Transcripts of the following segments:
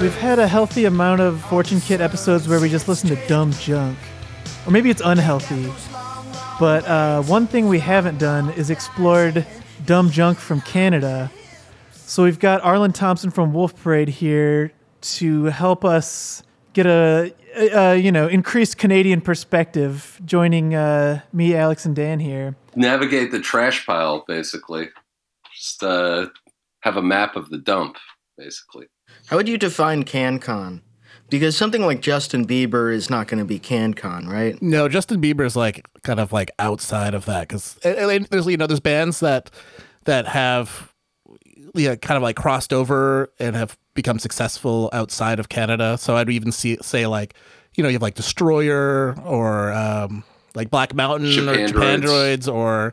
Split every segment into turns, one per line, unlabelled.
We've had a healthy amount of Fortune Kit episodes where we just listen to dumb junk. Or maybe it's unhealthy. But uh, one thing we haven't done is explored dumb junk from Canada. So we've got Arlen Thompson from Wolf Parade here to help us get a, a, a you know increased Canadian perspective, joining uh, me, Alex, and Dan here.
Navigate the trash pile, basically. Just uh, have a map of the dump, basically.
How would you define CanCon? Because something like Justin Bieber is not going to be CanCon, right?
No, Justin Bieber is like kind of like outside of that because there's you know there's bands that that have yeah kind of like crossed over and have become successful outside of Canada. So I'd even see say like you know you have like Destroyer or um, like Black Mountain or Japandroids or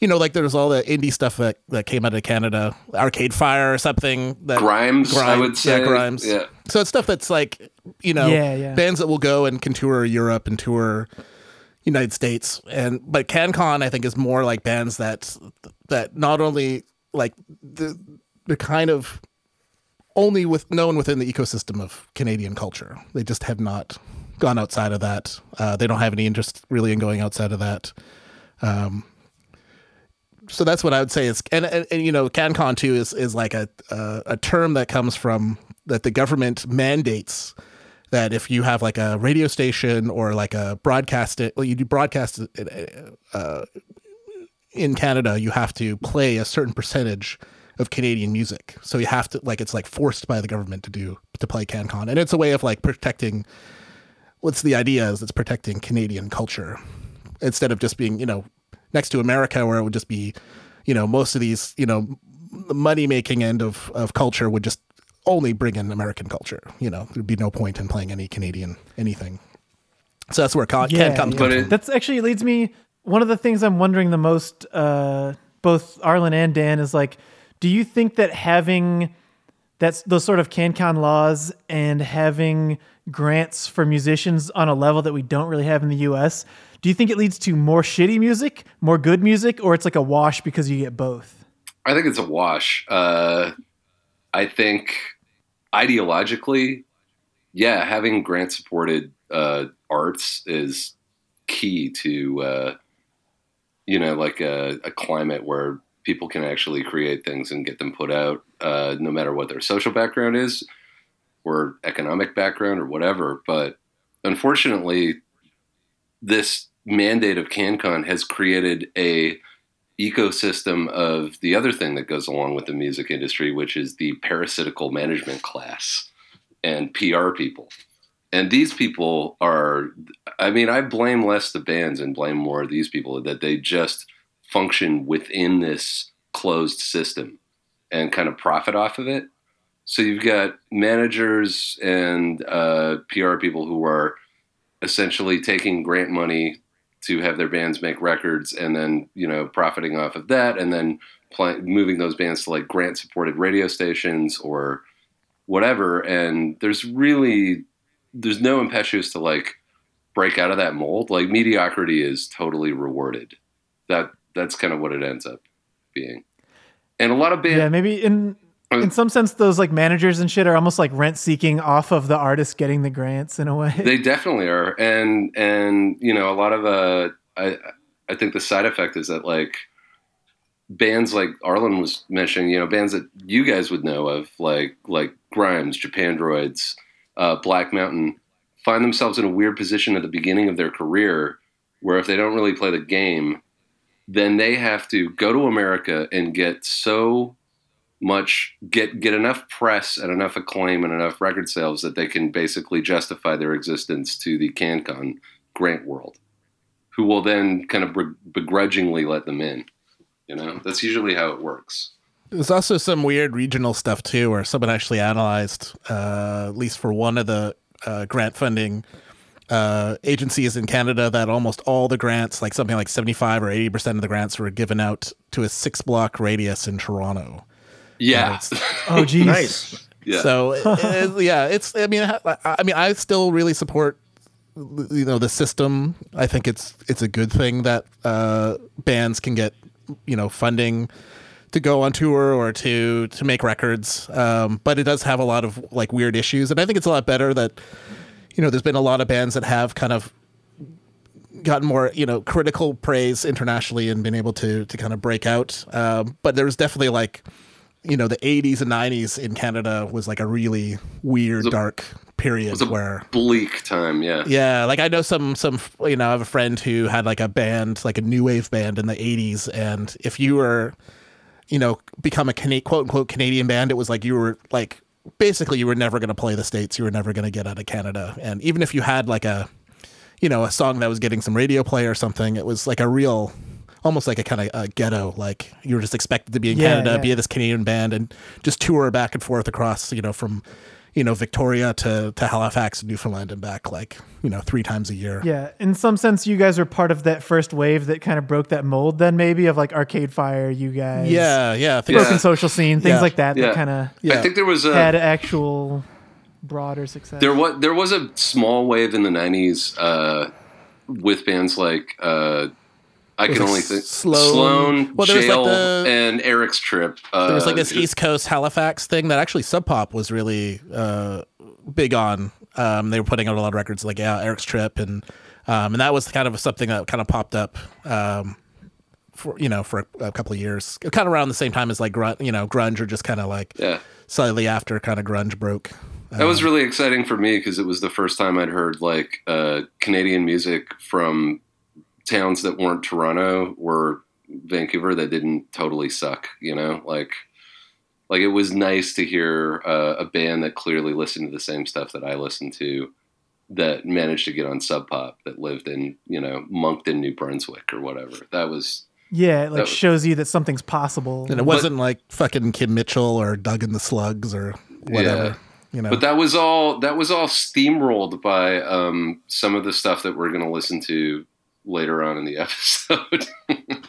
you know, like there's all the indie stuff that, that came out of Canada, Arcade Fire or something. That
Grimes, Grimes I would say.
Yeah, Grimes.
Yeah.
So it's stuff that's like, you know,
yeah, yeah.
bands that will go and can tour Europe and tour United States. And but CanCon I think is more like bands that that not only like the the kind of only with known within the ecosystem of Canadian culture. They just have not gone outside of that. Uh, they don't have any interest really in going outside of that. Um, so that's what I would say is, and, and, and you know, CanCon too is is like a, a term that comes from that the government mandates that if you have like a radio station or like a broadcast it, well, you do broadcast it, uh, in Canada, you have to play a certain percentage of Canadian music. So you have to like it's like forced by the government to do to play CanCon, and it's a way of like protecting. What's the idea is it's protecting Canadian culture instead of just being you know next to America, where it would just be, you know, most of these, you know, money making end of, of culture would just only bring in American culture. You know, there'd be no point in playing any Canadian anything. So that's where Con- yeah, comes yeah. from.
That's actually leads me. One of the things I'm wondering the most, uh, both Arlen and Dan, is like, do you think that having that's those sort of CanCon laws and having grants for musicians on a level that we don't really have in the U.S. Do you think it leads to more shitty music, more good music, or it's like a wash because you get both?
I think it's a wash. Uh, I think ideologically, yeah, having grant supported uh, arts is key to, uh, you know, like a, a, climate where people can actually create things and get them put out, uh, no matter what their social background is or economic background or whatever. But unfortunately, this mandate of CanCon has created a ecosystem of the other thing that goes along with the music industry, which is the parasitical management class and PR people. And these people are, I mean, I blame less the bands and blame more these people that they just function within this closed system and kind of profit off of it. So you've got managers and uh, PR people who are essentially taking grant money to have their bands make records and then you know profiting off of that and then moving those bands to like grant supported radio stations or whatever. And there's really there's no impetus to like break out of that mold. Like mediocrity is totally rewarded. That that's kind of what it ends up being. And a lot of bands
yeah maybe in in some sense those like managers and shit are almost like rent seeking off of the artist getting the grants in a way.
They definitely are. And and you know a lot of uh i i think the side effect is that like bands like arlen was mentioning you know bands that you guys would know of like like grimes japandroids uh, black mountain find themselves in a weird position at the beginning of their career where if they don't really play the game then they have to go to america and get so much get get enough press and enough acclaim and enough record sales that they can basically justify their existence to the CanCon grant world, who will then kind of begrudgingly let them in. You know, that's usually how it works.
There's also some weird regional stuff too, where someone actually analyzed, uh, at least for one of the uh, grant funding uh, agencies in Canada, that almost all the grants, like something like 75 or 80 percent of the grants, were given out to a six block radius in Toronto.
Yeah.
oh, geez.
nice.
Yeah. So it, yeah, it's. I mean, I, I mean, I still really support you know the system. I think it's it's a good thing that uh, bands can get you know funding to go on tour or to to make records. Um, but it does have a lot of like weird issues, and I think it's a lot better that you know there's been a lot of bands that have kind of gotten more you know critical praise internationally and been able to to kind of break out. Um, but there's definitely like you know the 80s and 90s in Canada was like a really weird
a-
dark period
It was a
where
bleak time. Yeah.
yeah, like I know some some you know I have a friend who had like a band like a new wave band in the 80s and if you were you know become a Cana- quote unquote Canadian band it was like you were like basically you were never going to play the states you were never going to get out of Canada and even if you had like a you know a song that was getting some radio play or something it was like a real almost like a kind of a ghetto like you were just expected to be in
Yeah,
Canada
yeah.
be this Canadian band and just tour back and forth across you know from you know Victoria to to Halifax Newfoundland and back like you know three times a year
Yeah, in some sense, you guys were part of that first wave that kind of broke that mold. Then maybe of like Arcade Fire, you guys,
yeah yeah I think
Broken
Yeah.
Social Scene, things
Yeah.
like that.
Yeah.
That kind of
Yeah.
I think there was a
had actual broader success.
There was there was a small wave in the '90s uh, with bands like uh, I can
it
only think
Sloan?
Sloan,
Well, there was like the-
and Eric's Trip. Uh,
there was like this East Coast Halifax thing that actually Sub Pop was really uh, big on. Um, they were putting out a lot of records like yeah, Eric's Trip and um, and that was kind of something that kind of popped up um, for you know for a, a couple of years, kind of around the same time as like grunge, you know grunge or just kind of like
Yeah,
slightly after kind of grunge broke.
that was really exciting for me because it was the first time I'd heard like uh, Canadian music from towns that weren't Toronto or Vancouver that didn't totally suck. You know, like like it was nice to hear uh, a band that clearly listened to the same stuff that I listened to that managed to get on Sub Pop that lived in you know Moncton, New Brunswick or whatever. That was
yeah, it like
was-
shows you that something's possible.
and it wasn't like fucking Kim Mitchell or Doug and the Slugs or whatever.
Yeah.
You know,
But that was all that was all steamrolled by um, some of the stuff that we're going to listen to later on in the episode. it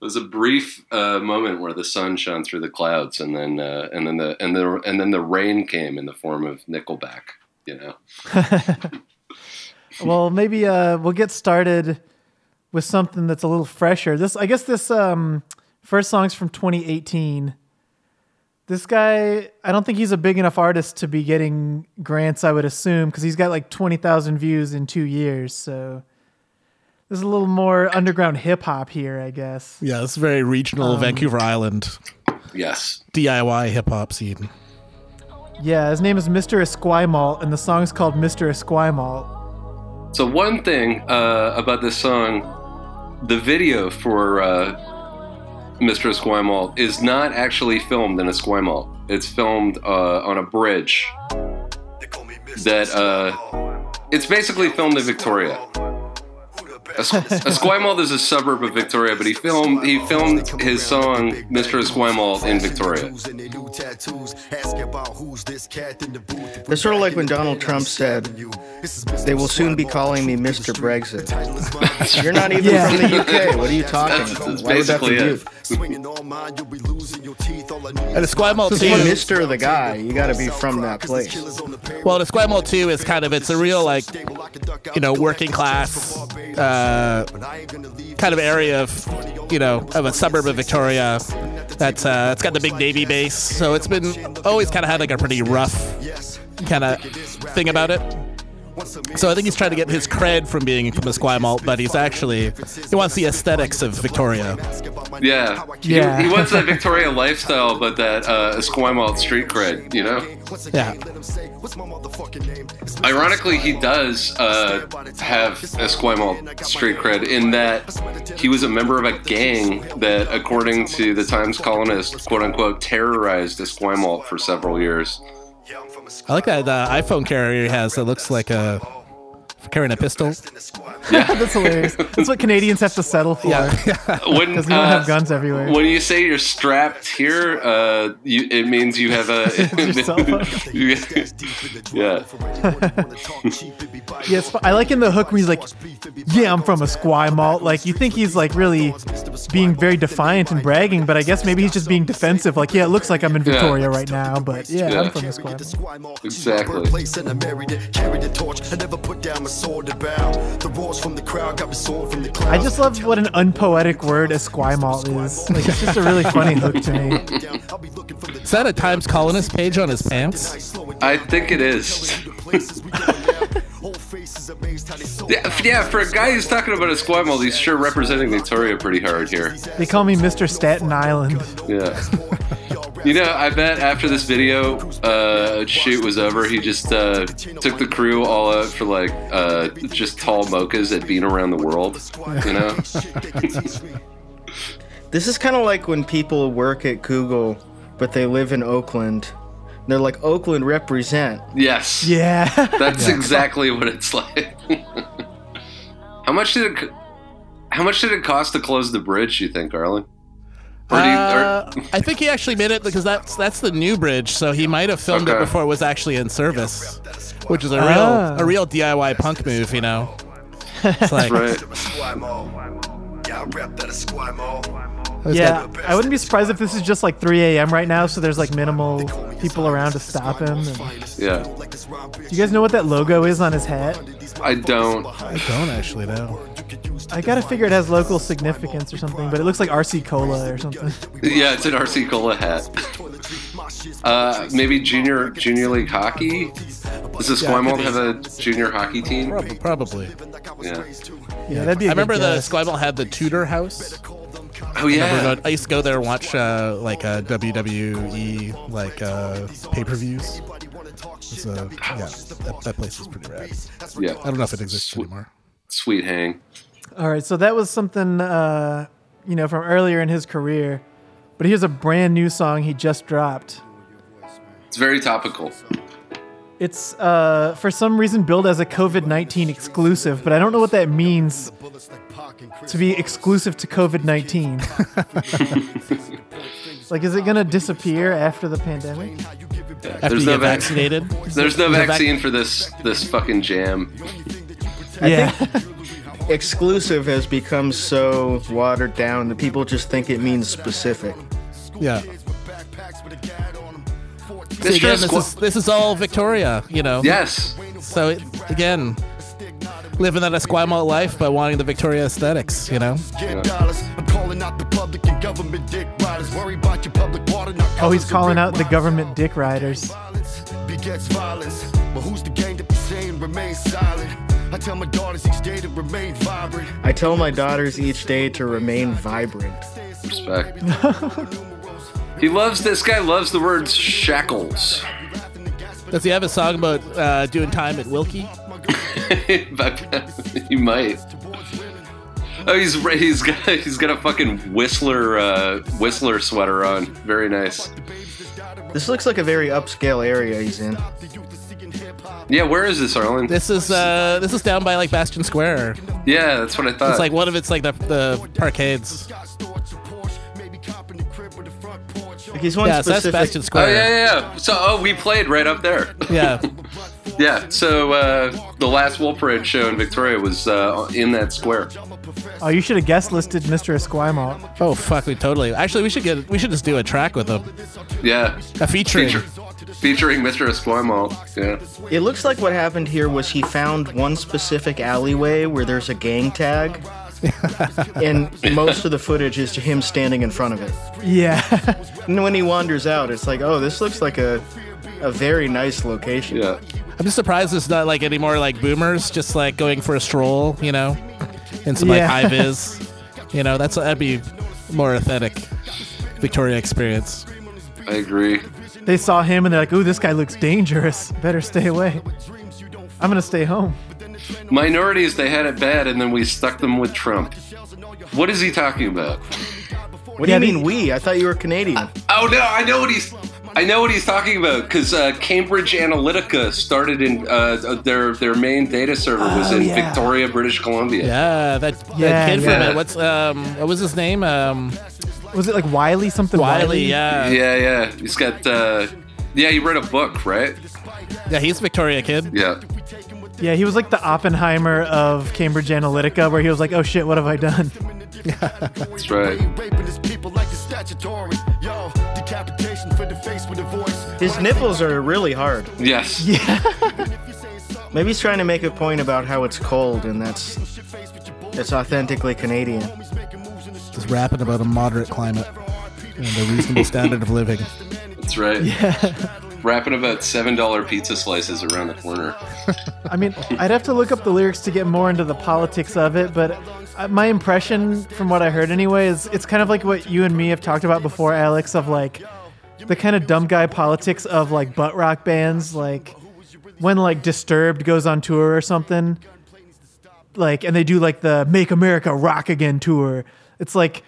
was a brief uh, moment where the sun shone through the clouds, and then uh, and then the and the and then the rain came in the form of Nickelback. You know,
well, maybe uh, we'll get started with something that's a little fresher. This, I guess, this um, first song's from 2018. This guy, I don't think he's a big enough artist to be getting grants. I would assume because he's got like 20,000 views in two years. So there's a little more underground hip hop here, I guess.
yeah, it's very regional Vancouver Island
yes,
DIY hip hop scene.
Yeah, his name is Mr. Esquimalt, and the song is called Mr. Esquimalt.
So one thing uh, about this song, the video for uh, Mr. Esquimalt is not actually filmed in Esquimalt. It's filmed uh, on a bridge that uh, it's basically filmed in Victoria. Es- Esquimalt is a suburb of Victoria, but he filmed he filmed his song Mr. Esquimalt in Victoria.
It's sort of like when Donald Trump said, "They will soon be calling me Mr. Brexit." You're not even
Yeah.
from the UK. What are you talking
That's-
about?
that's
Why would that be
basically
you?
It.
And Esquimalt
To be
too.
Mr. the guy, you got to be from that place.
Well, the Esquimalt too is kind of it's a real like you know working class uh, kind of area of you know of a suburb of Victoria. That's uh, it's got the big navy base, so it's been always kind of had like a pretty rough kind of thing about it. So I think he's trying to get his cred from being from Esquimalt, but he's actually he wants the aesthetics of Victoria.
Yeah,
Yeah.
He, he wants that Victoria lifestyle, but that uh, Esquimalt street cred. You know.
Yeah,
Ironically, he does uh, have Esquimalt street cred in that he was a member of a gang that, according to the Times Colonist, quote unquote, terrorized Esquimalt for several years.
I like that uh, iPhone carrier he has that looks like a carrying a pistol. Yeah.
That's hilarious. That's what Canadians have to settle for.
Yeah,
When,
Because we don't have guns everywhere.
When you say you're strapped here, uh, you, it means you have a.
Your cell phone.
You- yeah.
Yeah, it's fu- I like in the hook where he's like, "Yeah, I'm from a Esquimalt." Like you think he's like really being very defiant and bragging, but I guess maybe he's just being defensive. Like, yeah, it looks like I'm in
Yeah.
Victoria right now, but yeah,
Yeah.
I'm from Esquimalt.
Exactly.
I just love what an unpoetic word esquimalt is. Like it's just a really funny hook to me.
Is that a Times colonist page on his pants?
I think it is. yeah, yeah, for a guy who's talking about Esquimalt, he's sure representing Victoria pretty hard here.
They call me Mr. Staten Island.
Yeah. You know, I bet after this video uh, shoot was over, he just uh, took the crew all out for like uh, just tall mochas at Bean Around the World. You know?
This is kind of like when people work at Google, but they live in Oakland. They're like Oakland represent.
yes.
Yeah.
That's exactly what it's like. how much did it? How much did it cost to close the bridge? You think, Arlen? Or do you,
Uh,
or,
I think he actually made it because that's that's the new bridge, so he might have filmed it before it was actually in service, which is a real
Ah.
a real DIY punk move, you know. It's like
right.
Yeah. I wouldn't be surprised if this is just like 3 a.m. right now, so there's like minimal people around to stop him. And, do you guys know what that logo is on his hat?
I don't.
I don't actually know.
I gotta figure it has local significance or something, but it looks like RC Cola or something.
Yeah, it's an RC Cola hat. Uh, maybe junior junior league hockey. Does the Squimalt have a junior hockey team?
Prob- Probably.
Yeah.
Yeah, that'd be. I
I remember the Squibble had the Tudor House.
Oh
Remember
yeah.
going- I used to go there and watch uh, like uh, WWE like uh, pay-per-views. It's, uh, yeah, that, that place is pretty rad.
Yeah.
I don't know if it exists anymore.
Sweet hang.
All right, so that was something uh, you know from earlier in his career, but here's a brand new song he just dropped.
It's very topical.
It's uh, for some reason billed as a COVID 19 exclusive, but I don't know what that means to be exclusive to COVID 19. like, is it going to disappear after the pandemic?
After
There's
you
no
get
vac-
vaccinated,
There's no
There's a vac-
vaccine for this this fucking jam.
yeah.
Exclusive has become so watered down that people just think it means specific.
yeah.
Mr.
See, again, this is this is all Victoria, you know.
yes.
So it, again, living that Esquimalt life by wanting the Victoria aesthetics, you know.
Oh, he's calling out the government dick riders.
begets violence. But who's the game to be saying remain silent? I tell my daughters each day to remain vibrant.
I tell my daughters each day to remain vibrant.
Respect. he loves this guy loves the word shackles.
Does he have a song about uh, doing time at Wilkie?
But he might. Oh, he's he's got he's got a fucking whistler uh, whistler sweater on. Very nice.
This looks like a very upscale area he's in.
Yeah, where is this, Arlen?
This is uh, this is down by like Bastion Square.
Yeah, that's what I thought.
It's like one of it's like the the parkades.
Like he's one
Yeah, so that's
specific.
Bastion
oh
Square.
yeah, yeah, yeah. So oh, we played right up there.
Yeah.
Yeah. So uh, the last Wolf Parade show in Victoria was uh, in that square.
Oh, you should have guest listed Mr. Esquimalt.
Oh fuck, we totally. Actually, we should get we should just do a track with him,
Yeah.
a featuring.
Feature, featuring Mr. Esquimalt. Yeah.
It looks like what happened here was he found one specific alleyway where there's a gang tag. and most of the footage is to him standing in front of it.
Yeah.
And when he wanders out, it's like, oh, this looks like a a very nice location.
Yeah.
I'm just surprised it's not like any more like boomers, just like going for a stroll, you know, in some
Yeah.
like high vis. You know, that's that'd be more authentic Victoria experience.
I agree.
they saw him and they're like, ooh, this guy looks dangerous. Better stay away. I'm going to stay home.
Minorities, they had it bad, and then we stuck them with Trump. What is he talking about?
What do
Yeah,
you mean we? I thought you were Canadian.
Oh no, I know what he's. I know what he's talking about because uh, Cambridge Analytica started in uh, their their main data server was
Oh,
in
yeah.
Victoria, British Columbia.
Yeah, that,
Yeah,
that kid from it. What's um, what was his name? Um,
Was it like Wylie something?
Wylie. Yeah,
yeah, yeah. He's got. Uh, yeah, he read a book, right?
yeah. He's a Victoria kid.
Yeah.
Yeah, he was like the Oppenheimer of Cambridge Analytica, where he was like, oh shit, what have I done?
That's right.
Raping his people like the statutory. Yo, decapitation for the face with a voice.
His nipples are really hard.
Yes.
Yeah.
Maybe he's trying to make a point about how it's cold, and that's that's authentically Canadian.
Just rapping about a moderate climate and a reasonable standard of living.
That's right.
Yeah.
Rapping about seven dollar pizza slices around the corner.
I mean, I'd have to look up the lyrics to get more into the politics of it, but uh, my impression from what I heard anyway is it's kind of like what you and me have talked about before, Alex, of like the kind of dumb guy politics of like butt rock bands, like when like Disturbed goes on tour or something, like, and they do like the Make America Rock Again tour. It's like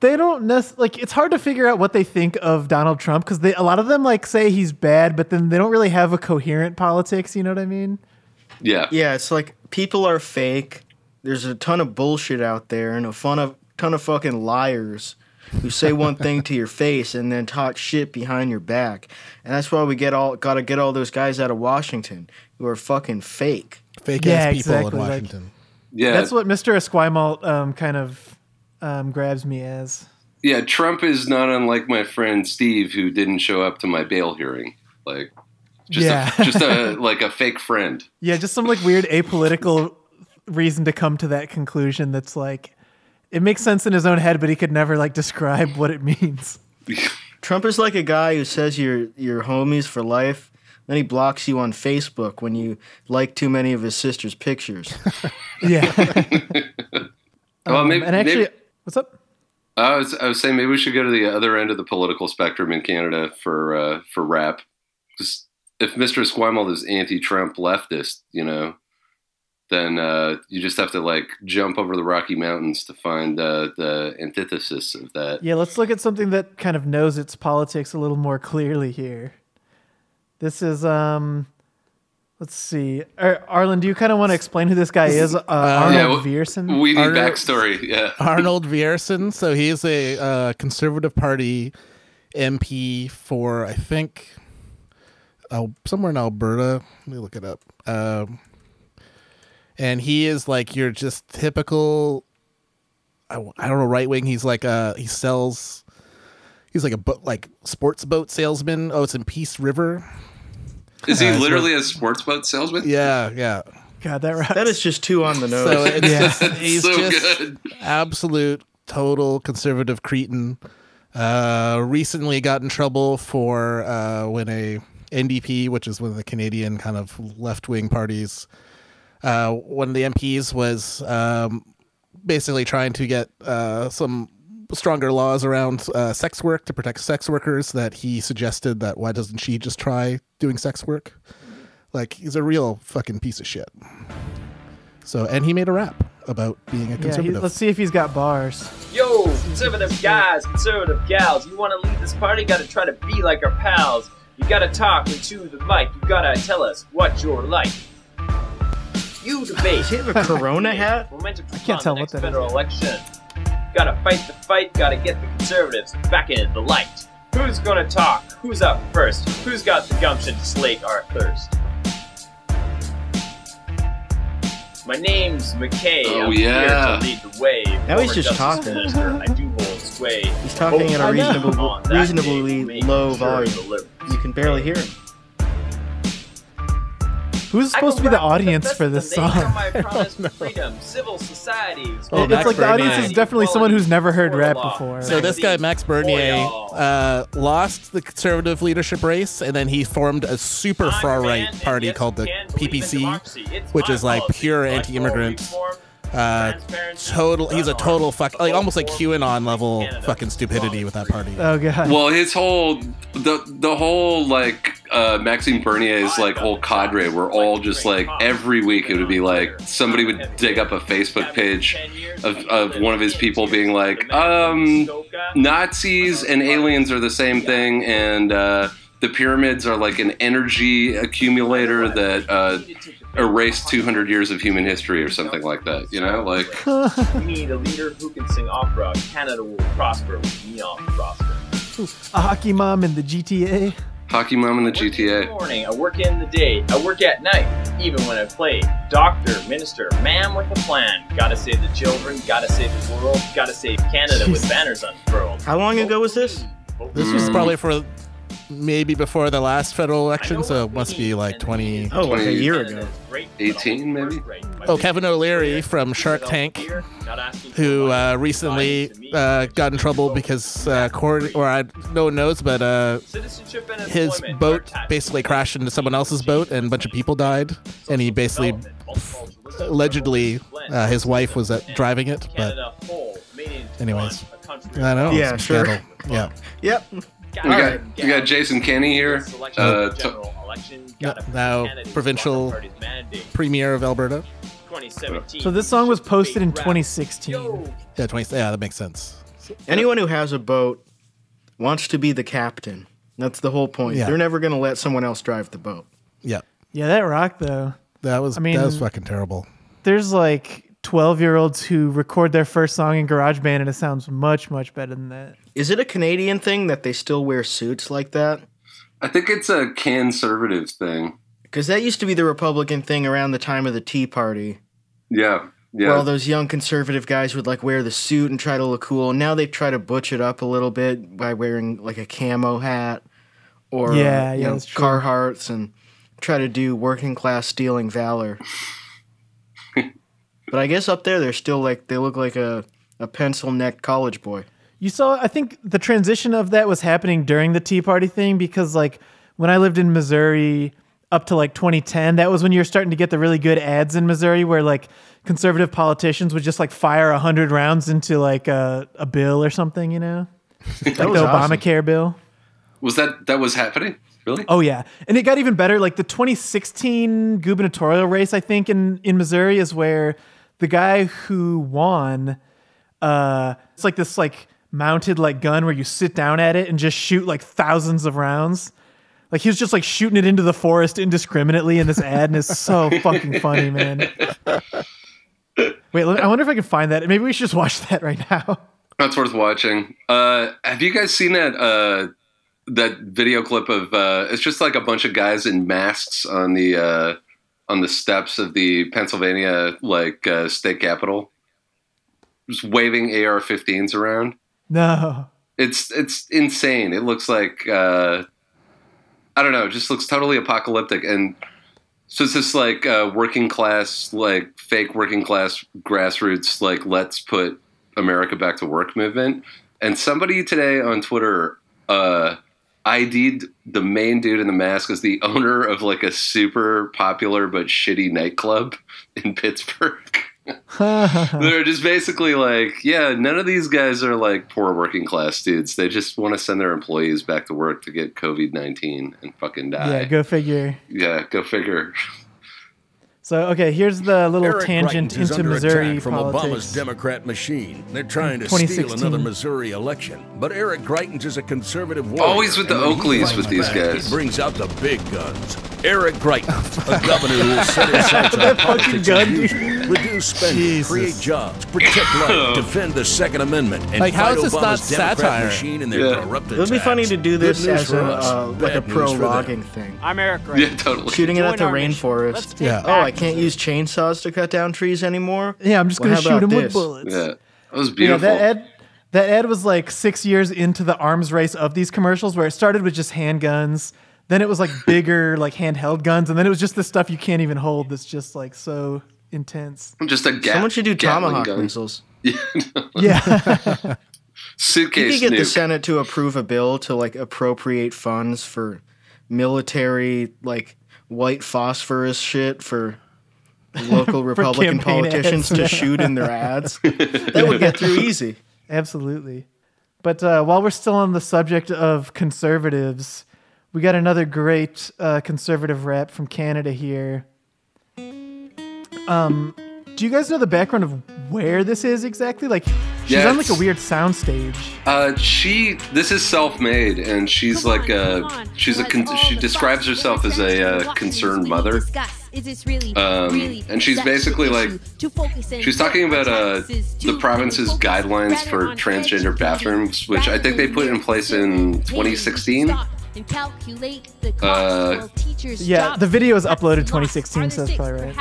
they don't nec- like it's hard to figure out what they think of Donald Trump because they a lot of them like say he's bad, but then they don't really have a coherent politics. You know what I mean?
Yeah.
Yeah, it's like people are fake. There's a ton of bullshit out there, and a fun of ton of fucking liars who say one thing to your face and then talk shit behind your back. And that's why we get all got to get all those guys out of Washington who are fucking fake.
Fake
Yeah,
people
exactly,
in
like-
Washington.
Yeah.
That's what Mr. Esquimalt um, kind of um, grabs me as.
Yeah, Trump is not unlike my friend Steve, who didn't show up to my bail hearing. Like, just
Yeah.
a, just a like a fake friend.
Yeah, just some like weird apolitical reason to come to that conclusion that's like it makes sense in his own head, but he could never like describe what it means.
Trump is like a guy who says you're you're homies for life, then he blocks you on Facebook when you like too many of his sister's pictures.
Yeah.
well, maybe,
Um, and actually,
maybe-
what's up?
I was I was saying maybe we should go to the other end of the political spectrum in Canada for uh, for rap. 'Cause if Mr. Esquimalt is anti-Trump leftist, you know, then uh, you just have to like jump over the Rocky Mountains to find uh, the antithesis of that.
Yeah, let's look at something that kind of knows its politics a little more clearly here. This is um let's see. Ar- Arlen, do you kind of want to explain who this guy is? Uh, Arnold
Yeah, well,
Viersen?
We need
Arnold-
backstory. Yeah.
Arnold Viersen. So he's a uh, Conservative Party MP for I think Al- somewhere in Alberta. Let me look it up. Um, and he is like your just typical. I, I don't know right wing. He's like uh he sells. He's like a boat like sports boat salesman. Oh, it's in Peace River.
Is he
Uh, so-
literally a sports boat salesman?
Yeah, yeah.
God, that right.
That is just too on the nose.
So it's
Yeah.
just he's
so
just
good.
absolute total conservative cretin. Uh, recently got in trouble for uh, when a NDP, which is one of the Canadian kind of left wing parties, uh, one of the MPs was um, basically trying to get uh, some stronger laws around uh, sex work to protect sex workers. That he suggested that why doesn't she just try doing sex work? Like he's a real fucking piece of shit. So, and he made a rap about being a
yeah, he,
conservative.
let's see if he's got bars.
Yo, conservative guys, conservative gals, you want to lead this party? Gotta try to be like our pals. You gotta talk into the mic. You gotta tell us what you're like. You debate.
Does he have a Corona hat?
Momentum
I can't
on
tell
the
what
next
that is.
federal election. Gotta fight the fight. Gotta get the conservatives back in the light. Who's gonna talk? Who's up first? Who's got the gumption to slake our thirst? My name's McKay.
Oh,
I'm
yeah.
here to lead the way.
Now he's just talking.
Minister, I do hold sway.
He's talking oh, at
Oh,
a
I know.
reasonable, reasonably low
sure
volume. You can barely hear him.
Who's supposed to be the audience
best
for this song?
know my promise for freedom, civil societies.
Oh,
it's
Max
like the audience is definitely someone who's never heard rap before.
So this guy Max Bernier uh, lost the conservative leadership race, and then he formed a super
I'm
far right party called the
we can believe in
PPC, which is like pure anti-immigrant. Uh, total. He's a total fuck, like almost like QAnon level fucking stupidity with that party.
oh god.
Well, his whole the the whole like uh, Maxime Bernier's like whole cadre were all just like every week it would be like somebody would dig up a Facebook page of, of one of his people being like, um, Nazis and aliens are the same thing, and uh, the pyramids are like an energy accumulator that uh, erased 200 years of human history or something like that. You know, like
We need a leader who can sing opera. Canada will prosper with neon prosper.
a hockey mom in the GTA.
Hockey Mom in the
I work in the
GTA.
morning, I work in the day, I work at night, even when I play. Doctor, minister, man with a plan. Gotta save the children, gotta save the world, gotta save Canada with banners unfurled.
How long ago was this?
This was probably for maybe before the last federal election, so it must be like 20.
Oh, like a year ago.
18 maybe?
Oh, Kevin O'Leary from Shark Tank, who uh, recently uh, got in trouble because uh, court, or I, no one knows, but uh, his boat basically crashed into someone else's boat, and a bunch of people died. And he basically, allegedly, uh, his wife was uh, driving it, but
Canada whole, made into
anyways.
one, a country
I don't know.
Yeah,
it's a
sure.
Yeah.
Yep.
We got, we got Jason Kenney here. Uh, t-
Yeah, now provincial Premier of Alberta.
2017.
So this song was posted in 2016.
Yeah, 20. Yeah, that makes sense.
Anyone who has a boat wants to be the captain. That's the whole point.
Yeah.
They're never going to let someone else drive the boat.
Yeah.
Yeah, that rocked though.
That was
I mean-
that was fucking terrible.
There's like 12 year olds who record their first song in GarageBand and it sounds much, much better than that.
Is it a Canadian thing that they still wear suits like that?
I think it's a conservative thing.
Because that used to be the Republican thing around the time of the Tea Party,
Yeah. Yeah.
where all those young conservative guys would like wear the suit and try to look cool. Now they try to butch it up a little bit by wearing like a camo hat or
Yeah,
you
yeah,
know,
that's.
Carhartts and try to do working class stealing valor. but I guess up there they're still like they look like a, a pencil neck college boy.
You saw, I think the transition of that was happening during the Tea Party thing because, like, when I lived in Missouri up to like 2010, that was when you were starting to get the really good ads in Missouri where, like, conservative politicians would just like fire 100 rounds into like a, a bill or something, you know? like the
was awesome.
Obamacare bill.
was that that was happening? Really?
Oh yeah, and it got even better. Like the 2016 gubernatorial race, I think in in Missouri is where the guy who won, uh, it's like this like mounted like gun where you sit down at it and just shoot like thousands of rounds. Like he was just like shooting it into the forest indiscriminately in this ad, and it's so fucking funny, man. Wait, let- I wonder if I can find that. Maybe we should just watch that right now.
That's worth watching. Uh, have you guys seen that uh, that video clip of? Uh, it's just like a bunch of guys in masks on the uh, on the steps of the Pennsylvania like uh, state capitol, just waving AR-15s around.
No,
It's it's insane. It looks like uh, I don't know. It just looks totally apocalyptic and. So it's this like uh, working class, like fake working class grassroots, like let's put America back to work movement. And somebody today on Twitter uh, ID'd the main dude in the mask as the owner of like a super popular but shitty nightclub in Pittsburgh. They're just basically like, yeah, none of these guys are like poor working class dudes. They just want to send their employees back to work to get COVID 19 and fucking die.
yeah, go figure.
Yeah, go figure.
So okay, here's the little
Eric
tangent
Greitens is
into
under
Missouri
attack from
politics.
Obama's Democrat machine. They're trying to steal
2016.
another Missouri election. But Eric Greitens is a conservative warrior.
Always with the
and when he
Oakleys
fights
with these
back,
guys.
He brings out the big guns. Eric Greitens, a governor who will set his sights on politics
gun,
and
dude.
use- reduce spending,
Jesus.
create jobs, protect life, defend the Second Amendment, and
Like, how
fight
is this
Obama's
not
Democrat
satire?
machine and their
Yeah.
corrupt
It would be
attacks.
funny to do
Good
this
news
as
for
a,
us,
uh, like a
bad news
pro
for them.
logging thing.
I'm Eric Greitens.
Yeah,
Wright.
totally.
Shooting it at
Join
the
our mission. Let's
rainforest.
take
Yeah.
Oh, I
back
can't use chainsaws to cut down trees anymore.
Yeah, I'm just
Well,
gonna shoot
about
him with bullets.
Yeah, that was
Yeah, that ad, that ad was like six years into the arms race of these commercials, where it started with just handguns, then it was like bigger, like handheld guns, and then it was just the stuff you can't even hold. That's just like so intense.
I'm just a ga-
Someone should do tomahawk
gun.
missiles.
Yeah,
You
Suitcase
could get the. Senate to approve a bill to like appropriate funds for military like white phosphorus shit for local Republican politicians
ads.
to shoot in their ads. that would get through easy.
absolutely. But uh, while we're still on the subject of conservatives, we got another great uh, conservative rap from Canada here. Um, do you guys know the background of where this is exactly? Like, she's
Yeah,
on like a weird soundstage.
Uh, she. This is self-made, and she's
Come on,
like a. She's a. Con- she describes herself as a uh, concerned mother.
discuss. Is this really,
Um,
really
and she's basically, like-
to focus and
She's talking about uh, the province's guidelines for transgender bathrooms, which I think they put in place in 2016.
And calculate the cost
Uh,
while teachers
Yeah, the video is uploaded 2016, so that's probably right.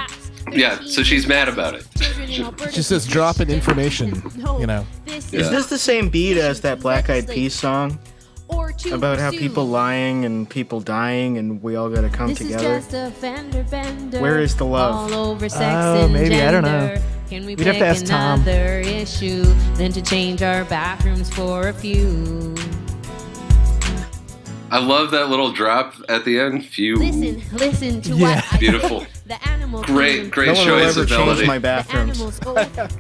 Yeah, so she's mad about it.
children in Alberta
She says drop in information, you know.
this
Yeah.
Is this the same beat as that Black Eyed Peas song?
Or to
about how
pursue.
people lying and people dying, and we all gotta come
This
together.
is just a fender bender.
Where is the love?
All over sex
Oh,
and
maybe, I don't know.
Can we
We'd have to ask Tom.
another issue than to change our bathrooms for a few?
I love that little drop at the end. Few.
Listen, listen to
Yeah.
what I
Beautiful.
say. The animal
Great,
kingdom
great
no one will
choice
ever
of
change
melody.
my
The
bathrooms.
animals old.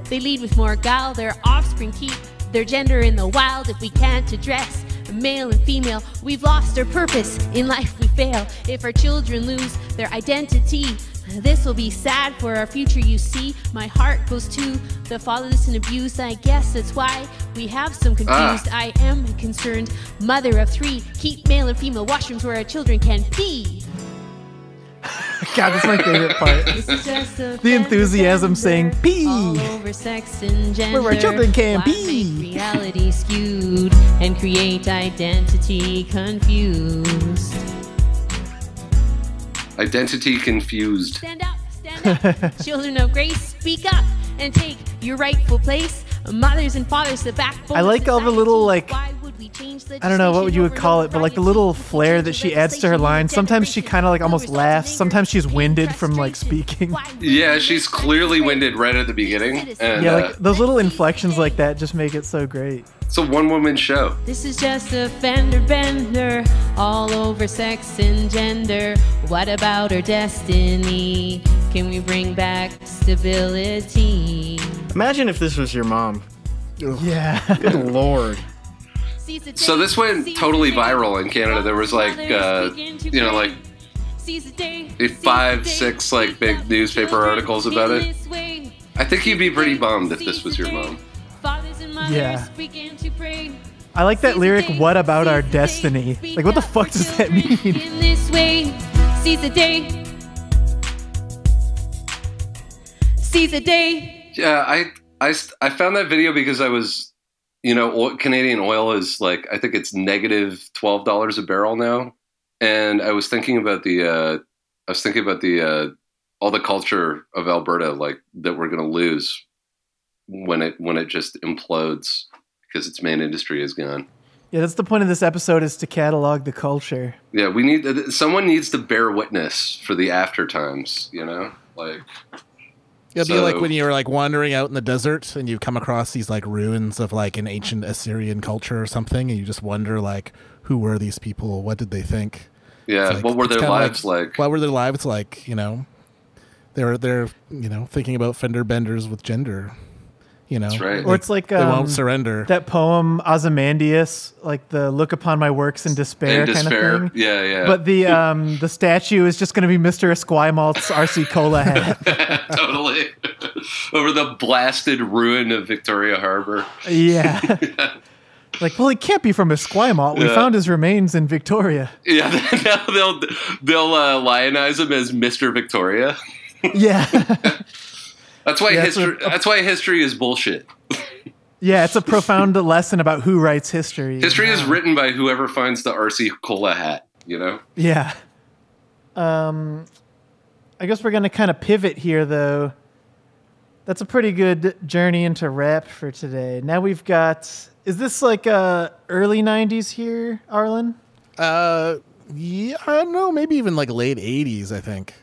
they lead with more guile. Their offspring keep their gender in the wild. If we can't address male and female, we've lost our purpose. In life, we fail. If our children lose their identity, this will be sad for our future. You see, my heart goes to the fatherless and abused. I guess that's why we have some ah. confused. I am a concerned mother of three. Keep male and female washrooms where our children can pee.
God, that's my favorite part.
This is just a
The enthusiasm saying pee.
over sex and gender.
Where our children can pee.
reality skewed and create identity confused.
Identity confused.
Stand up, stand up. Children of grace, speak up and take your rightful place. Mothers and fathers, the backbone.
I like all the little, like-
Why would we change
I don't know what would you would call it, but like the little flair that she adds to her lines. Sometimes she kind of like almost laughs. Sometimes she's winded from like speaking.
Yeah, she's clearly winded right at the beginning, and
Yeah,
uh,
like those little inflections like that just make it so great.
it's a one-woman show.
This is just a fender bender all over sex and gender. What about our destiny? Can we bring back stability?
Imagine if this was your mom.
Yeah.
Good lord.
Seize the
So this went totally viral in Canada. There was like, uh, you know, like
Seize the day,
five, six, like, big newspaper articles about it. I think you'd be pretty bummed if this was your mom.
Fathers and mothers
Yeah.
begin to pray.
I like that lyric, what about our
seize the day,
destiny? Like, what the fuck does that mean?
In seize the day. Seize the day.
Yeah, I, I, I found that video because I was, you know, oil, Canadian oil is like I think it's negative twelve dollars a barrel now, and I was thinking about the, uh, I was thinking about the, uh, all the culture of Alberta, like that we're gonna lose when it when it just implodes because its main industry is gone.
Yeah, that's the point of this episode is to catalog the culture.
Yeah, we need someone needs to bear witness for the after times. You know, like
It'd be like when you're like wandering out in the desert and you come across these like ruins of like an ancient Assyrian culture or something, and you just wonder like, who were these people? What did they think?
yeah,
like-
what were their lives like?
What were their lives like? You know, they're they're you know thinking about fender benders with gender. You know,
That's right.
Or it's like
they
um,
won't surrender.
that poem Ozymandias, like the "Look upon my works in despair"
In
kind
despair,
of thing.
yeah, yeah.
But the um the statue is just going to be Mr. Esquimalt's RC Cola hat.
totally over the blasted ruin of Victoria Harbor.
yeah. Like, well, he can't be from Esquimalt. We
Yeah.
found his remains in Victoria.
Yeah, now they'll they'll uh, lionize him as Mister Victoria.
Yeah.
That's why
Yeah,
history.
a-
that's why history is bullshit.
yeah, it's a profound lesson about who writes history.
History is written by whoever finds the RC Cola hat. You know.
Yeah. Um, I guess we're going to kind of pivot here, though. That's a pretty good journey into rap for today. Now we've got. Is this like uh, early 90s here, Arlen?
Uh, yeah, I don't know. Maybe even like late '80s. I think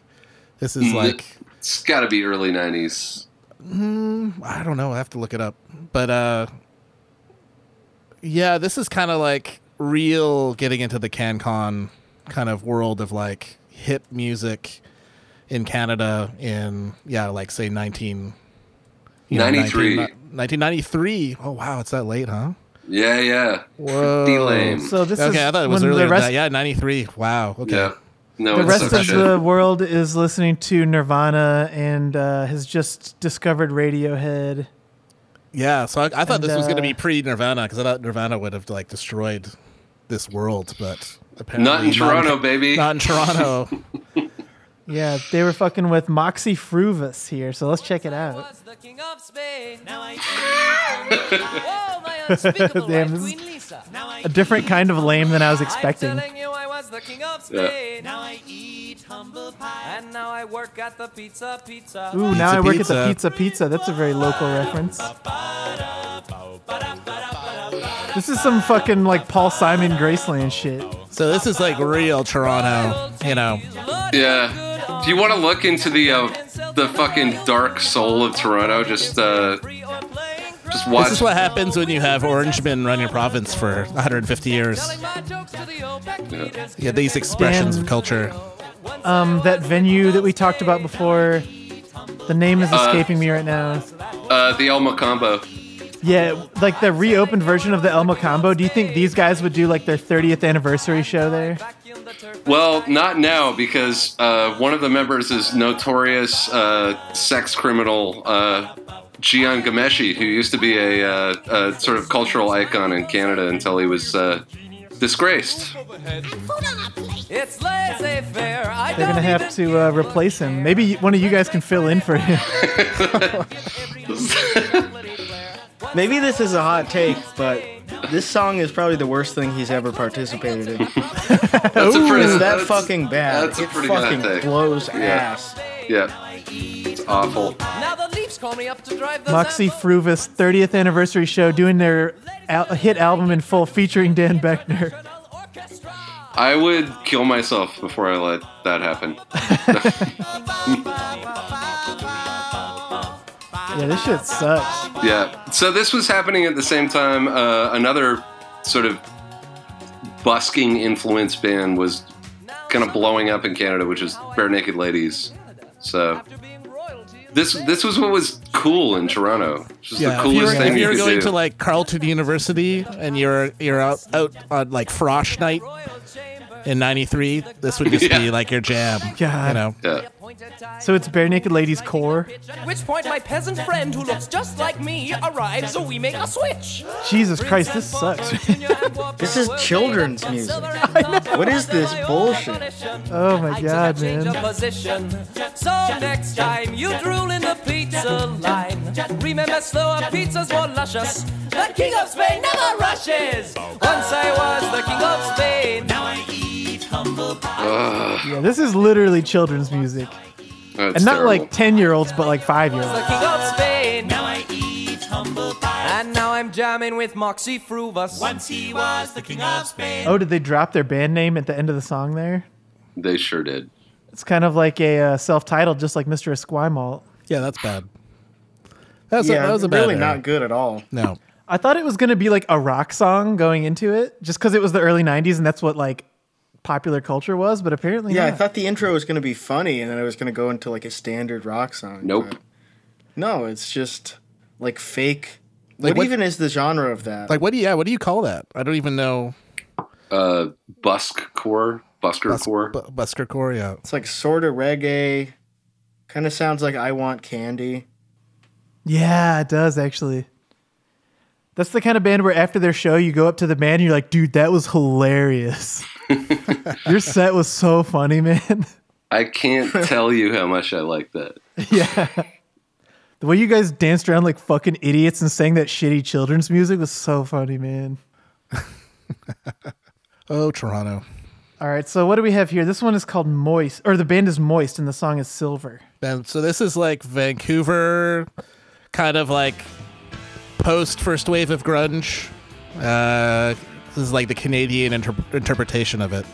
this is
Mm,
like
It's got to be early '90s.
I don't know. I have to look it up. But uh, yeah, this is kind of like real getting into the CanCon kind of world of like hip music in Canada in yeah, like say nineteen. you know,
93.
19 1993. Oh wow, it's that late, huh?
Yeah, yeah.
Whoa.
Pretty lame.
So this
okay,
is
I thought it was
when
earlier.
the
than that. Yeah, 93. Wow. Okay.
Yeah. No,
the rest
so
of
shit.
the world is listening to Nirvana and uh, has just discovered Radiohead.
Yeah, so I, I thought
And,
this was going to
uh,
be pre Nirvana because I thought Nirvana would have like destroyed this world, but apparently
Not in Toronto, baby.
Not in Toronto.
Yeah, they were fucking with Moxy Früvous here, so let's check it out.
was the king of Spain. Now I oh, my unspeakable
Damn,
wife,
this is
Queen Lisa. Now I
A different kind of lame than I was expecting.
I'm telling you, I was the king of
Yeah.
Spain. Now I eat humble pie, and now I work at the pizza pizza.
Ooh, now I work at the
Pizza.
Pizza Pizza. That's a very local reference. This is some fucking like Paul Simon Graceland shit.
So this is like real Toronto, you know.
Yeah. Do you want to look into the uh, the fucking dark soul of Toronto? Just uh, just watch.
This is what happens when you have Orangemen run your province for 150 years.
Yeah.
Yeah, these expressions
Dan-
of culture.
Um, that venue that we talked about before. The name is escaping me right now.
Uh, the El Mocambo.
Yeah, like the reopened version of the El Mocambo. Do you think these guys would do like their 30th anniversary show there?
Well, not now because uh, one of the members is notorious uh, sex criminal uh, Jian Ghomeshi, who used to be a, uh, a sort of cultural icon in Canada until he was uh, disgraced.
It's laissez-faire. I
They're gonna have to uh, replace him. Maybe one of you guys can fill in for him.
Maybe this is a hot take, but this song is probably the worst thing he's ever participated in.
That's a pretty,
It's that
that's-
fucking bad.
That's a
it
pretty good
fucking
take.
blows
Yeah.
ass.
Yeah, it's awful.
Now the Leafs call me up to drive the
Moxy Früvous 30th anniversary show doing their al- hit album in full featuring Dan Boeckner.
I would kill myself before I let that happen.
Yeah, this shit sucks.
Yeah. So this was happening at the same time. Uh, another sort of busking influence band was kind of blowing up in Canada, which is Barenaked Ladies. So this this was what was cool in Toronto. Just the
Yeah, if you
coolest
were,
thing
if you
you
were
could
going
do.
to like Carleton University and you're you're out out on like Frosh night in '93, this would just be like your jam.
God.
You know,
yeah.
So it's Barenaked Ladies core.
At which point my peasant friend who looks just like me arrives so we make a switch.
Jesus Christ, this sucks.
This is children's music. What is this bullshit?
oh my god,
took a change
man.
So next time you drool in the pizza line, remember slower pizza's more luscious. The king of Spain never rushes. Once I was the king of Spain. Now I eat.
Yeah, this is literally children's music.
That's
And not
terrible.
like 10 year olds, but like 5 year
The
olds.
king of Spain. Now I eat humble pie. And now I'm jamming with Moxy Früvous. Once he was the king of Spain.
Oh, did they drop their band name at the end of the song there?
They sure did.
It's kind of like a uh, self titled, just like Mr. Esquimalt.
yeah, that's bad. That's
yeah,
a, that was a bad
really
era.
not good at all.
No,
I thought it was going to be like a rock song going into it, just because it was the early 90s and that's what like popular culture was, but apparently
Yeah, I thought the intro was going to be funny and then it was going to go into like a standard rock song.
Nope.
No, it's just like fake.
Like
what,
what-
even is the genre of that?
like what do you? Yeah, what do you call that? I don't even know.
Uh, busk core, busker
Bus,
core.
bu- busker core, yeah.
it's like sort of reggae. Kind of sounds like I Want Candy.
Yeah, it does actually. That's the kind of band where after their show, you go up to the band and you're like, dude, that was hilarious. Your set was so funny, man.
I can't tell you how much I like that.
yeah. The way you guys danced around like fucking idiots and sang that shitty children's music was so funny, man.
Oh, Toronto.
All right, so what do we have here? This one is called Moist, or the band is Moist, and the song is Silver.
And so this is like Vancouver, kind of like post first wave of grunge. Uh, this is like the Canadian inter- interpretation of it.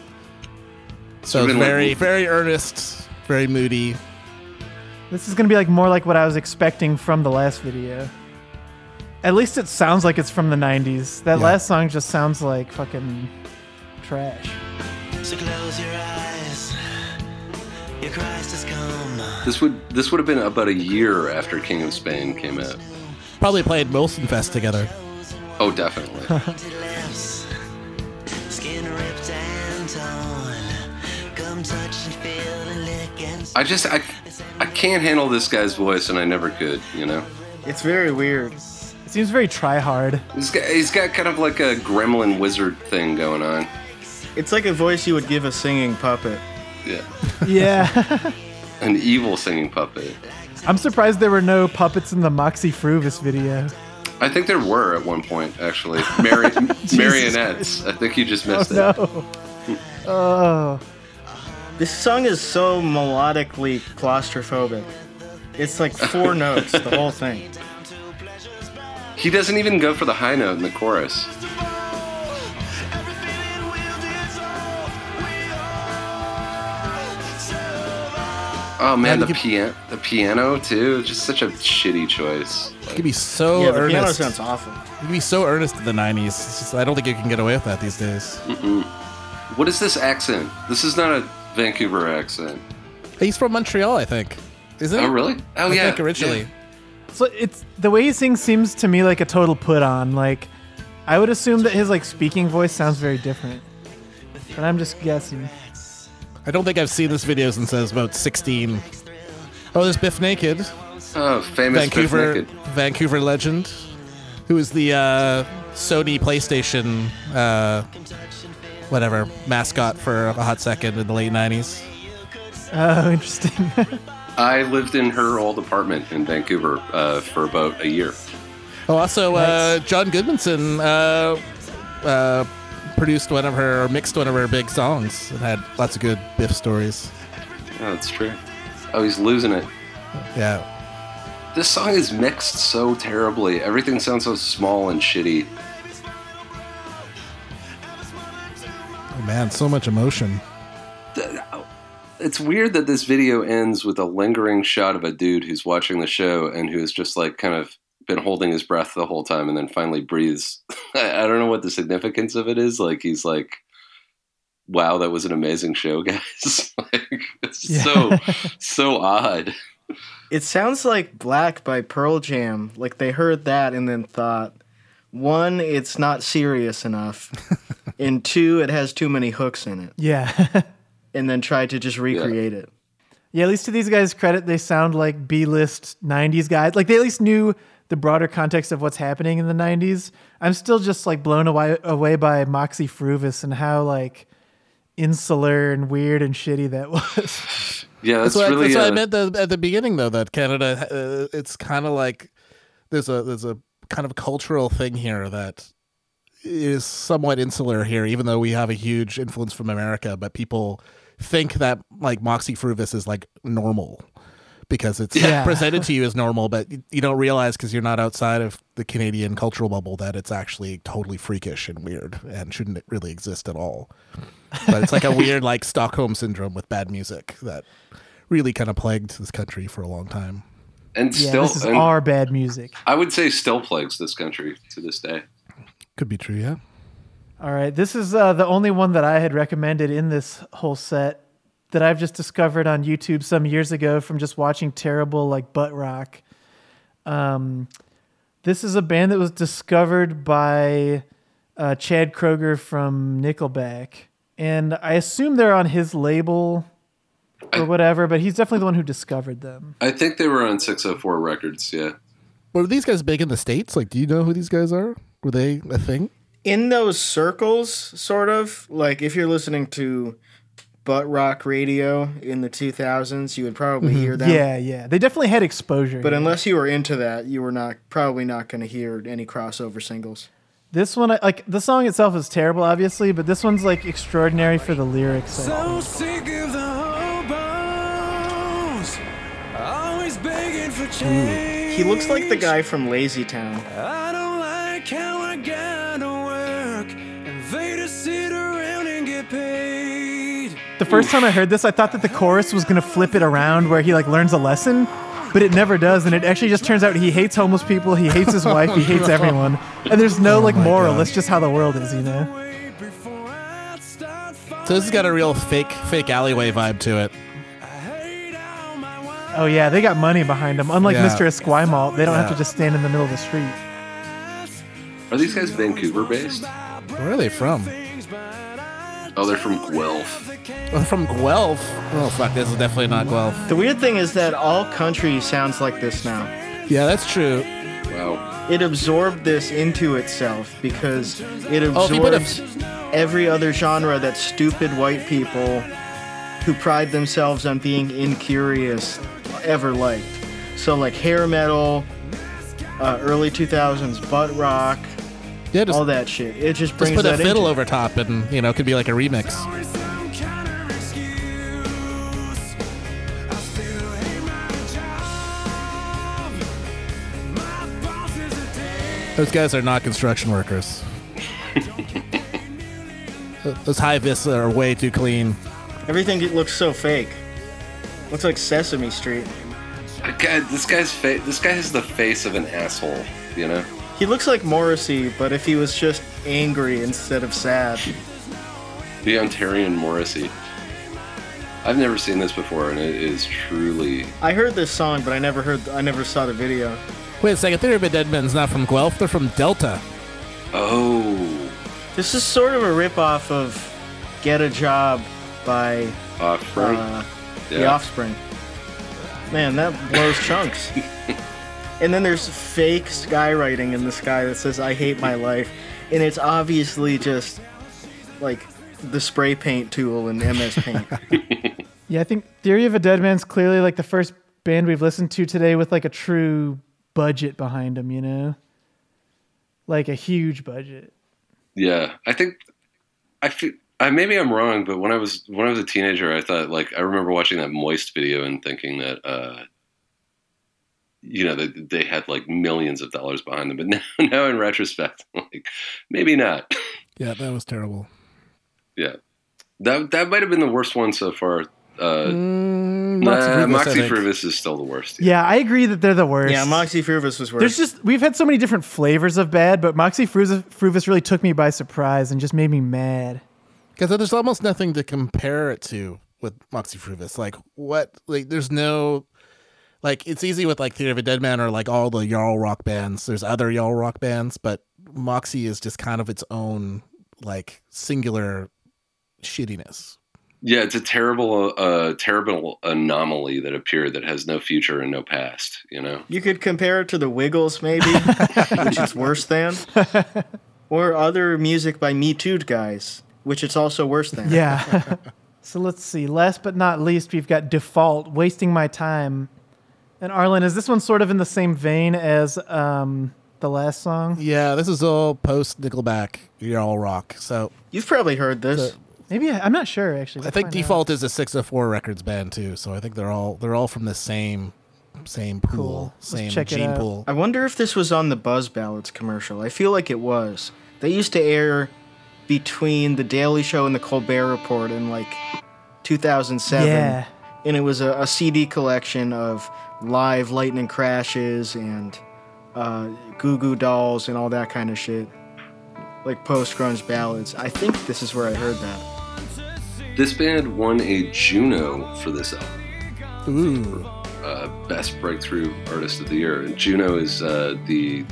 So it's
like-
very, very earnest, very moody.
This is gonna be like more like what I was expecting from the last video. At least it sounds like it's from the '90s. That
Yeah.
last song just sounds like fucking trash.
So close your eyes. Your Christ has come.
This would this would have been about a year after King of Spain came out.
Probably played Molson Fest together.
Oh, definitely. I just I I can't handle this guy's voice, and I never could. You know,
It's very weird.
It seems very try hard.
he's got he's got kind of like a gremlin wizard thing going on.
It's like a voice you would give a singing puppet.
Yeah,
Yeah,
an evil singing puppet.
I'm surprised there were no puppets in the Moxy Früvous video.
I think there were at one point actually Mari- marionettes. I think you just missed oh, it.
No. Oh,
This song is so melodically claustrophobic. It's like four notes, the whole thing.
He doesn't even go for the high note in the chorus. Oh man, the
you could-
piano, the piano too. Just such a shitty choice.
It can be so
yeah, the
earnest.
piano sounds awful.
You can be so earnest in the '90s. It's just, I don't think you can get away with that these days.
What is this accent? This is not a Vancouver accent.
He's from Montreal, I think. Isn't he?
Oh really? Oh
I
yeah.
think originally.
So it's the way he sings seems to me like a total put on. Like I would assume that his like speaking voice sounds very different. But I'm just guessing.
I don't think I've seen this video since I was about 16. Oh, there's Bif Naked,
Oh, famous
Vancouver,
Bif Naked.
Vancouver legend, who was the uh, Sony PlayStation, uh, whatever mascot for a hot second in the late '90s.
Oh, interesting.
I lived in her old apartment in Vancouver uh, for about a year.
Oh, also uh, John Goodmanson uh, uh, produced one of her or mixed one of her big songs and had lots of good Bif stories.
Oh, that's true. Oh, he's losing it.
Yeah.
This song is mixed so terribly. Everything sounds so small and shitty.
Oh man, so much emotion.
It's weird that this video ends with a lingering shot of a dude who's watching the show and who's just like kind of been holding his breath the whole time and then finally breathes. I, I don't know what the significance of it is. Like he's like, "Wow, that was an amazing show, guys." like it's
Yeah.
so so odd.
It sounds like Black by Pearl Jam. Like they heard that and then thought, one, it's not serious enough, and two, it has too many hooks in it,
yeah.
and then try to just recreate it.
Yeah, at least to these guys' credit, they sound like B-list '90s guys. Like they at least knew the broader context of what's happening in the '90s. I'm still just like blown away away by Moxy Früvous and how like insular and weird and shitty that was.
Yeah, that's,
That's, what, I,
really.
that's what I
uh,
meant the, at the beginning, though. That Canada, uh, it's kind of like there's a there's a kind of cultural thing here that is somewhat insular here, even though we have a huge influence from America. But people think that like Moxy Früvous is like normal because it's
Yeah.
presented to you as normal, but you- you don't realize because you're not outside of the Canadian cultural bubble that it's actually totally freakish and weird and shouldn't really exist at all. But it's like a weird like Stockholm syndrome with bad music that really kind of plagued this country for a long time.
And
yeah,
still,
this is
and
our bad music.
I would say still plagues this country to this day.
Could be true, yeah.
All right, this is uh, the only one that I had recommended in this whole set that I've just discovered on YouTube some years ago from just watching terrible like butt rock. Um, this is a band that was discovered by uh, Chad Kroeger from Nickelback, and I assume they're on his label or whatever. But he's definitely the one who discovered them.
I think they were on 604 Records. Yeah.
Were these guys big in the states? Like, do you know who these guys are? Were they a thing?
In those circles, sort of like if you're listening to butt rock radio in the 2000s, you would probably hear mm-hmm. them.
Yeah, yeah, they definitely had exposure.
But
yeah.
unless you were into that, you were not probably not going to hear any crossover singles.
This one, like the song itself is terrible, obviously, but this one's like extraordinary for the lyrics. I think.
sick of the begging.
He looks like the guy from Lazy Town.
I don't like how I gotta work and they just sit around and get paid.
The first time I heard this, I thought that the chorus was gonna flip it around where he like learns a lesson, but it never does, and it actually just turns out he hates homeless people, he hates his wife, he hates everyone, and there's no oh like moral. That's just how the world is, you know.
So this has got a real fake, fake alleyway vibe to it.
Oh yeah, they got money behind them. Unlike
Yeah.
Mr. Esquimalt, they don't have
Yeah.
to just stand in the middle of the street.
Are these guys Vancouver based?
Where are they from?
Oh, they're from Guelph.
Oh, from Guelph. Oh fuck, this is definitely not Guelph.
The weird thing is that all country sounds like this now.
Yeah, that's true.
Wow.
It absorbed this into itself because it
Oh, if you put a-
absorbs every other genre that stupid white people who pride themselves on being incurious ever liked. So like hair metal, uh, early 2000s butt rock,
Yeah, just,
all that shit. It just
just
brings
put a
that
fiddle
into
over top, and you know, it could be like a remix. Those guys are not construction workers. Those high vis are way too clean.
Everything looks so fake. Looks like Sesame Street.
God, this guy's fa- this guy has the face of an asshole. You know.
He looks like Morrissey, but if he was just angry instead of sad.
The Ontarian Morrissey. I've never seen this before, and it is truly.
I heard this song, but I never heard. I never saw the video.
Wait a second, Theory of a Deadman's not from Guelph, they're from Delta.
Oh,
This is sort of a ripoff of "Get a Job" by
Offspring.
uh, The Offspring. Man, that blows chunks. And then there's fake skywriting in the sky that says "I hate my life," and it's obviously just like the spray paint tool in MS Paint.
Yeah, I think Theory of a Deadman's clearly like the first band we've listened to today with like a true budget behind them, you know? Like a huge budget.
Yeah, I think I feel. I, maybe I'm wrong, but when I was when I was a teenager, I thought like I remember watching that Moist video and thinking that uh, you know that they had like millions of dollars behind them. But now, now in retrospect, like maybe not.
Yeah, that was terrible.
Yeah, that that might have been the worst one so far. Uh,
Mm,
nah,
Moxy
Früvous,
Moxy.
Früvous is still the worst.
Yeah, I agree that they're the worst.
yeah, Moxy Früvous was worse.
There's just we've had so many different flavors of bad, but Moxy Früvous, Früvous really took me by surprise and just made me mad.
Because there's almost nothing to compare it to with Moxy Früvous. Like what? Like there's no. Like it's easy with like Theory of a Deadman or like all the Jarl rock bands. There's other Jarl rock bands, but Moxy is just kind of its own like singular shittiness.
Yeah, it's a terrible, uh, terrible anomaly that appeared that has no future and no past. You know.
You could compare it to the Wiggles, maybe, which is worse than, or other music by Me Too guys, which it's also worse than.
Yeah. so let's see. Last but not least, we've got Default, Wasting My Time. And Arlen, is this one sort of in the same vein as um, the last song?
Yeah, this is all post Nickelback You're all rock. So
You've probably heard this.
Maybe I, I'm not sure actually.
I
Let's
think
find out.
Default is a 604 Records band too. So I think they're all they're all from the same same pool,
Cool. Let's
same
check it
gene
out.
pool.
I wonder if this was on the Buzz Ballads commercial. I feel like it was. They used to air between The Daily Show and The Colbert Report in like 2007.
Yeah.
And it was a, a CD collection of live lightning crashes and uh, Goo Goo Dolls and all that kind of shit. Like post grunge ballads. I think this is where I heard that.
This band won a Juno for this album.
Ooh.
uh, best breakthrough artist of the year. And Juno is uh, the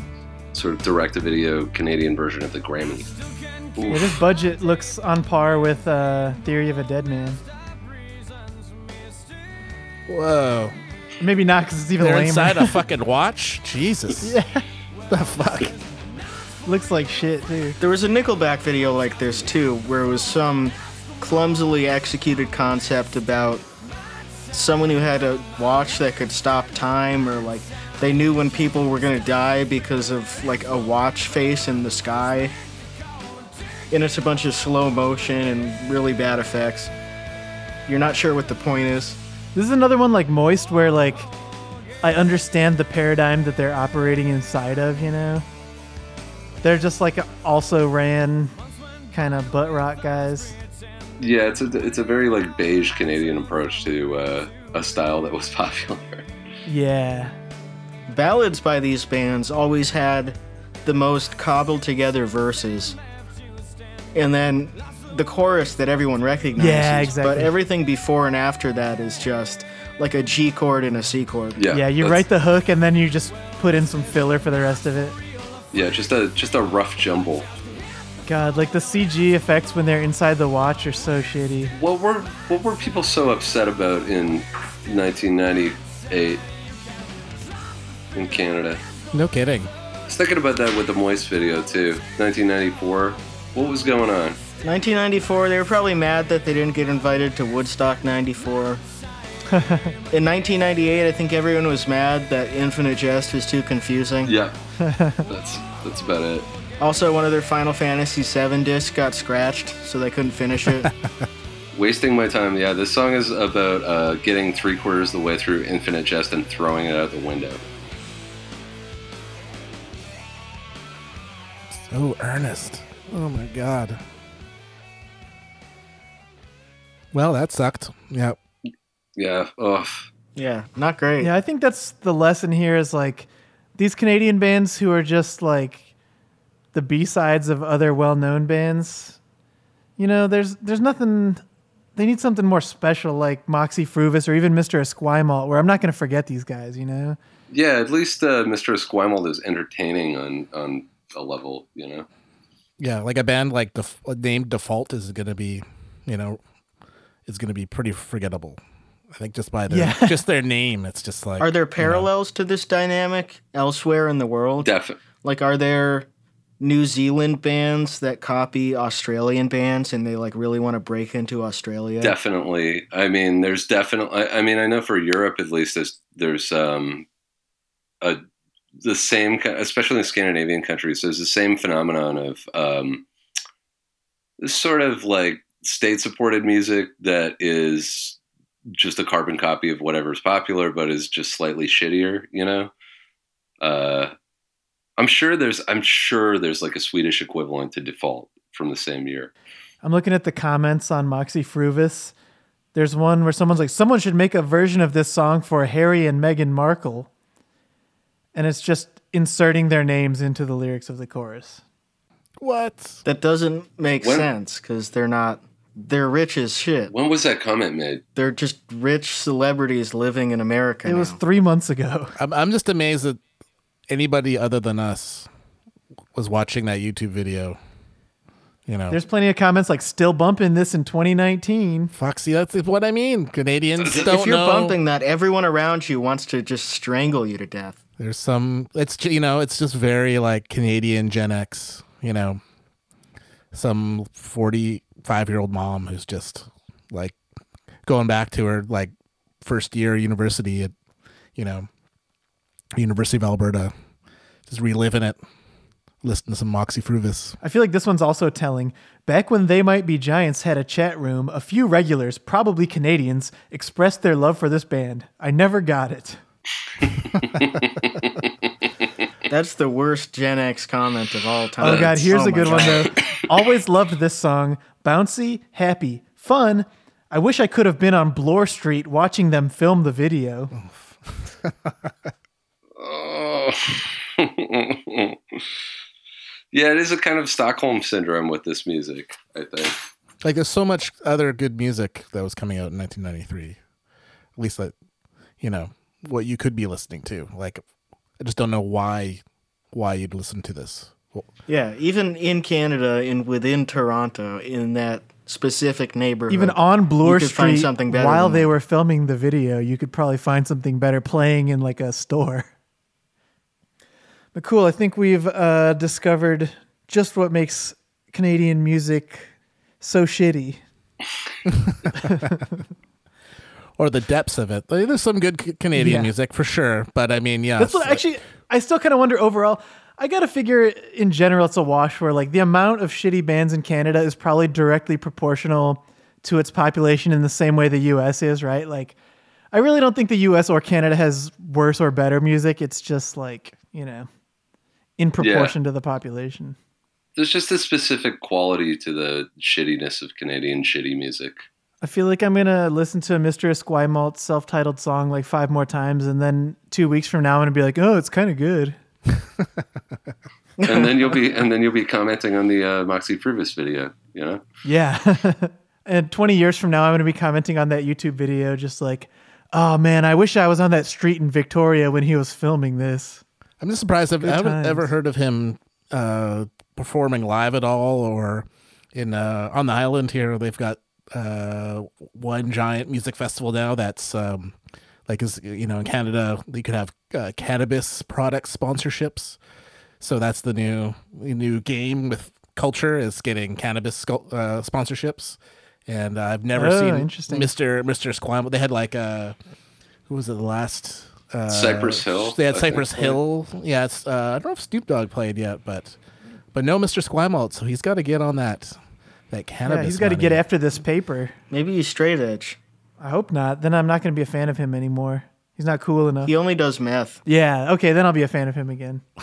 sort of direct-to-video Canadian version of the Grammy.
Yeah, this budget looks on par with uh, Theory of a Deadman.
Whoa.
Maybe not because it's even
They're
lamer.
inside a fucking watch? Jesus.
yeah.
The fuck?
Looks like shit too.
There was a Nickelback video like this too, where it was some clumsily executed concept about someone who had a watch that could stop time, or like they knew when people were gonna die because of like a watch face in the sky. And it's a bunch of slow motion and really bad effects. You're not sure what the point is.
This is another one like Moist where like I understand the paradigm that they're operating inside of, you know? They're just like also ran kind of butt rock guys.
Yeah, it's a it's a very like beige Canadian approach to uh, a style that was popular.
Yeah.
Ballads by these bands always had the most cobbled together verses. And then the chorus that everyone recognizes.
Yeah, exactly.
But everything before and after that is just like a G chord and a C chord.
Yeah,
Yeah, you write the hook and then you just put in some filler for the rest of it.
Yeah, just a just a rough jumble.
God, like the CG effects when they're inside the watch are so shitty.
What were what were people so upset about in 1998 in Canada?
No kidding.
I was thinking about that with the Moist video too. 1994. What was going on?
1994, they were probably mad that they didn't get invited to Woodstock 94. In 1998, I think everyone was mad that Infinite Jest was too confusing.
Yeah, that's that's about it.
Also, one of their Final Fantasy VII discs got scratched, so they couldn't finish it.
Wasting my time. Yeah, this song is about uh, getting three quarters of the way through Infinite Jest and throwing it out the window.
So earnest. Oh my god. Well, that sucked. Yeah.
Yeah. Ugh.
Yeah, not great.
Yeah, I think that's the lesson here is like these Canadian bands who are just like the B sides of other well known bands. You know, there's there's nothing they need something more special like Moxy Früvous or even Mr. Esquimalt where I'm not gonna forget these guys, you know?
Yeah, at least uh, Mr. Esquimalt is entertaining on on a level, you know.
Yeah, like a band like def- named Default is going to be, you know, is going to be pretty forgettable. I think just by their
Yeah.
just their name, it's just like
Are there
you know.
parallels to this dynamic elsewhere in the world?
Definitely.
Like, are there New Zealand bands that copy Australian bands and they like really want to break into Australia?
Definitely. I mean, there's definitely. I, I mean, I know for Europe at least, there's there's um a the same, especially in Scandinavian countries. There's the same phenomenon of um sort of like state-supported music that is just a carbon copy of whatever's popular, but is just slightly shittier. You know. Uh, I'm sure there's. I'm sure there's like a Swedish equivalent to Default from the same year.
I'm looking at the comments on Moxy Früvous. There's one where someone's like, someone should make a version of this song for Harry and Meghan Markle. And it's just inserting their names into the lyrics of the chorus.
What?
That doesn't make
When-
sense because they're not. They're rich as shit.
When was that comment made?
They're just rich celebrities living in America.
It was three months ago.
I'm I'm just amazed that anybody other than us was watching that YouTube video. You know,
There's plenty of comments like, still bumping this in 2019.
Foxy. That's what I mean. Canadians don't
if you're
know.
bumping that, everyone around you wants to just strangle you to death.
There's some. It's you know, it's just very like Canadian Gen X. You know, some 45 year old mom who's just like going back to her like first year university at you know University of Alberta, just reliving it, listening to some Moxy Früvous.
I feel like this one's also telling. Back when They Might Be Giants had a chat room, a few regulars, probably Canadians, expressed their love for this band. I never got it.
That's the worst Gen X comment of all time.
Oh god, here's
Oh
a
my
good one though. Always loved this song. Bouncy, happy, fun. I wish I could have been on Bloor Street watching them film the video.
Oh. yeah, it is a kind of Stockholm syndrome with this music, I think.
Like there's so much other good music that was coming out in 1993. At least that you know what you could be listening to. Like I just don't know why why you'd listen to this. Well,
Yeah, even in Canada, in within Toronto, in that specific neighborhood,
Even on Bloor
you could
Street,
find something better
while they
that.
were filming the video, you could probably find something better playing in like a store. But cool, I think we've uh, discovered just what makes Canadian music so shitty.
or the depths of it. Like, There's some good C- Canadian
Yeah.
music for sure, but I mean, yeah.
That's what, actually, I still kind of wonder overall. I got to figure in general, it's a wash where like the amount of shitty bands in Canada is probably directly proportional to its population in the same way the US is, right? Like, I really don't think the US or Canada has worse or better music. It's just like, you know, in proportion to the population.
There's just a specific quality to the shittiness of Canadian shitty music.
I feel like I'm gonna listen to a Mr. Esquimalt self-titled song like five more times, and then two weeks from now I'm gonna be like, oh, it's kind of good.
And then you'll be and then you'll be commenting on the uh, Moxy Früvous video, you know?
Yeah. and 20 years from now, I'm going to be commenting on that YouTube video, just like, oh man, I wish I was on that street in Victoria when he was filming this.
I'm just surprised I've,
Good
I haven't
times.
ever heard of him uh, performing live at all, or in uh, on the island here. They've got uh, one giant music festival now that's um, like is you know in Canada you could have uh, cannabis product sponsorships. So that's the new new game with culture is getting cannabis uh, sponsorships. And I've never
Oh,
seen
interesting.
Mr. Mr. Squam. They had like uh, who was it the last uh,
Cypress Hill,
They had
I
Cypress
played.
Hill. Yeah, it's uh, I don't know if Snoop Dogg played yet, but but no Mr. Squimalt, so he's got to get on that that cannabis.
Yeah, he's got to get after this paper.
Maybe he's straight edge.
I hope not. Then I'm not going to be a fan of him anymore. He's not cool enough.
He only does meth.
Yeah. Okay. Then I'll be a fan of him again.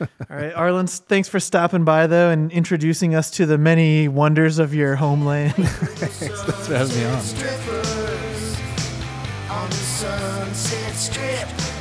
All right, Arlen. Thanks for stopping by though and introducing us to the many wonders of your homeland.
thanks, thanks for having me on.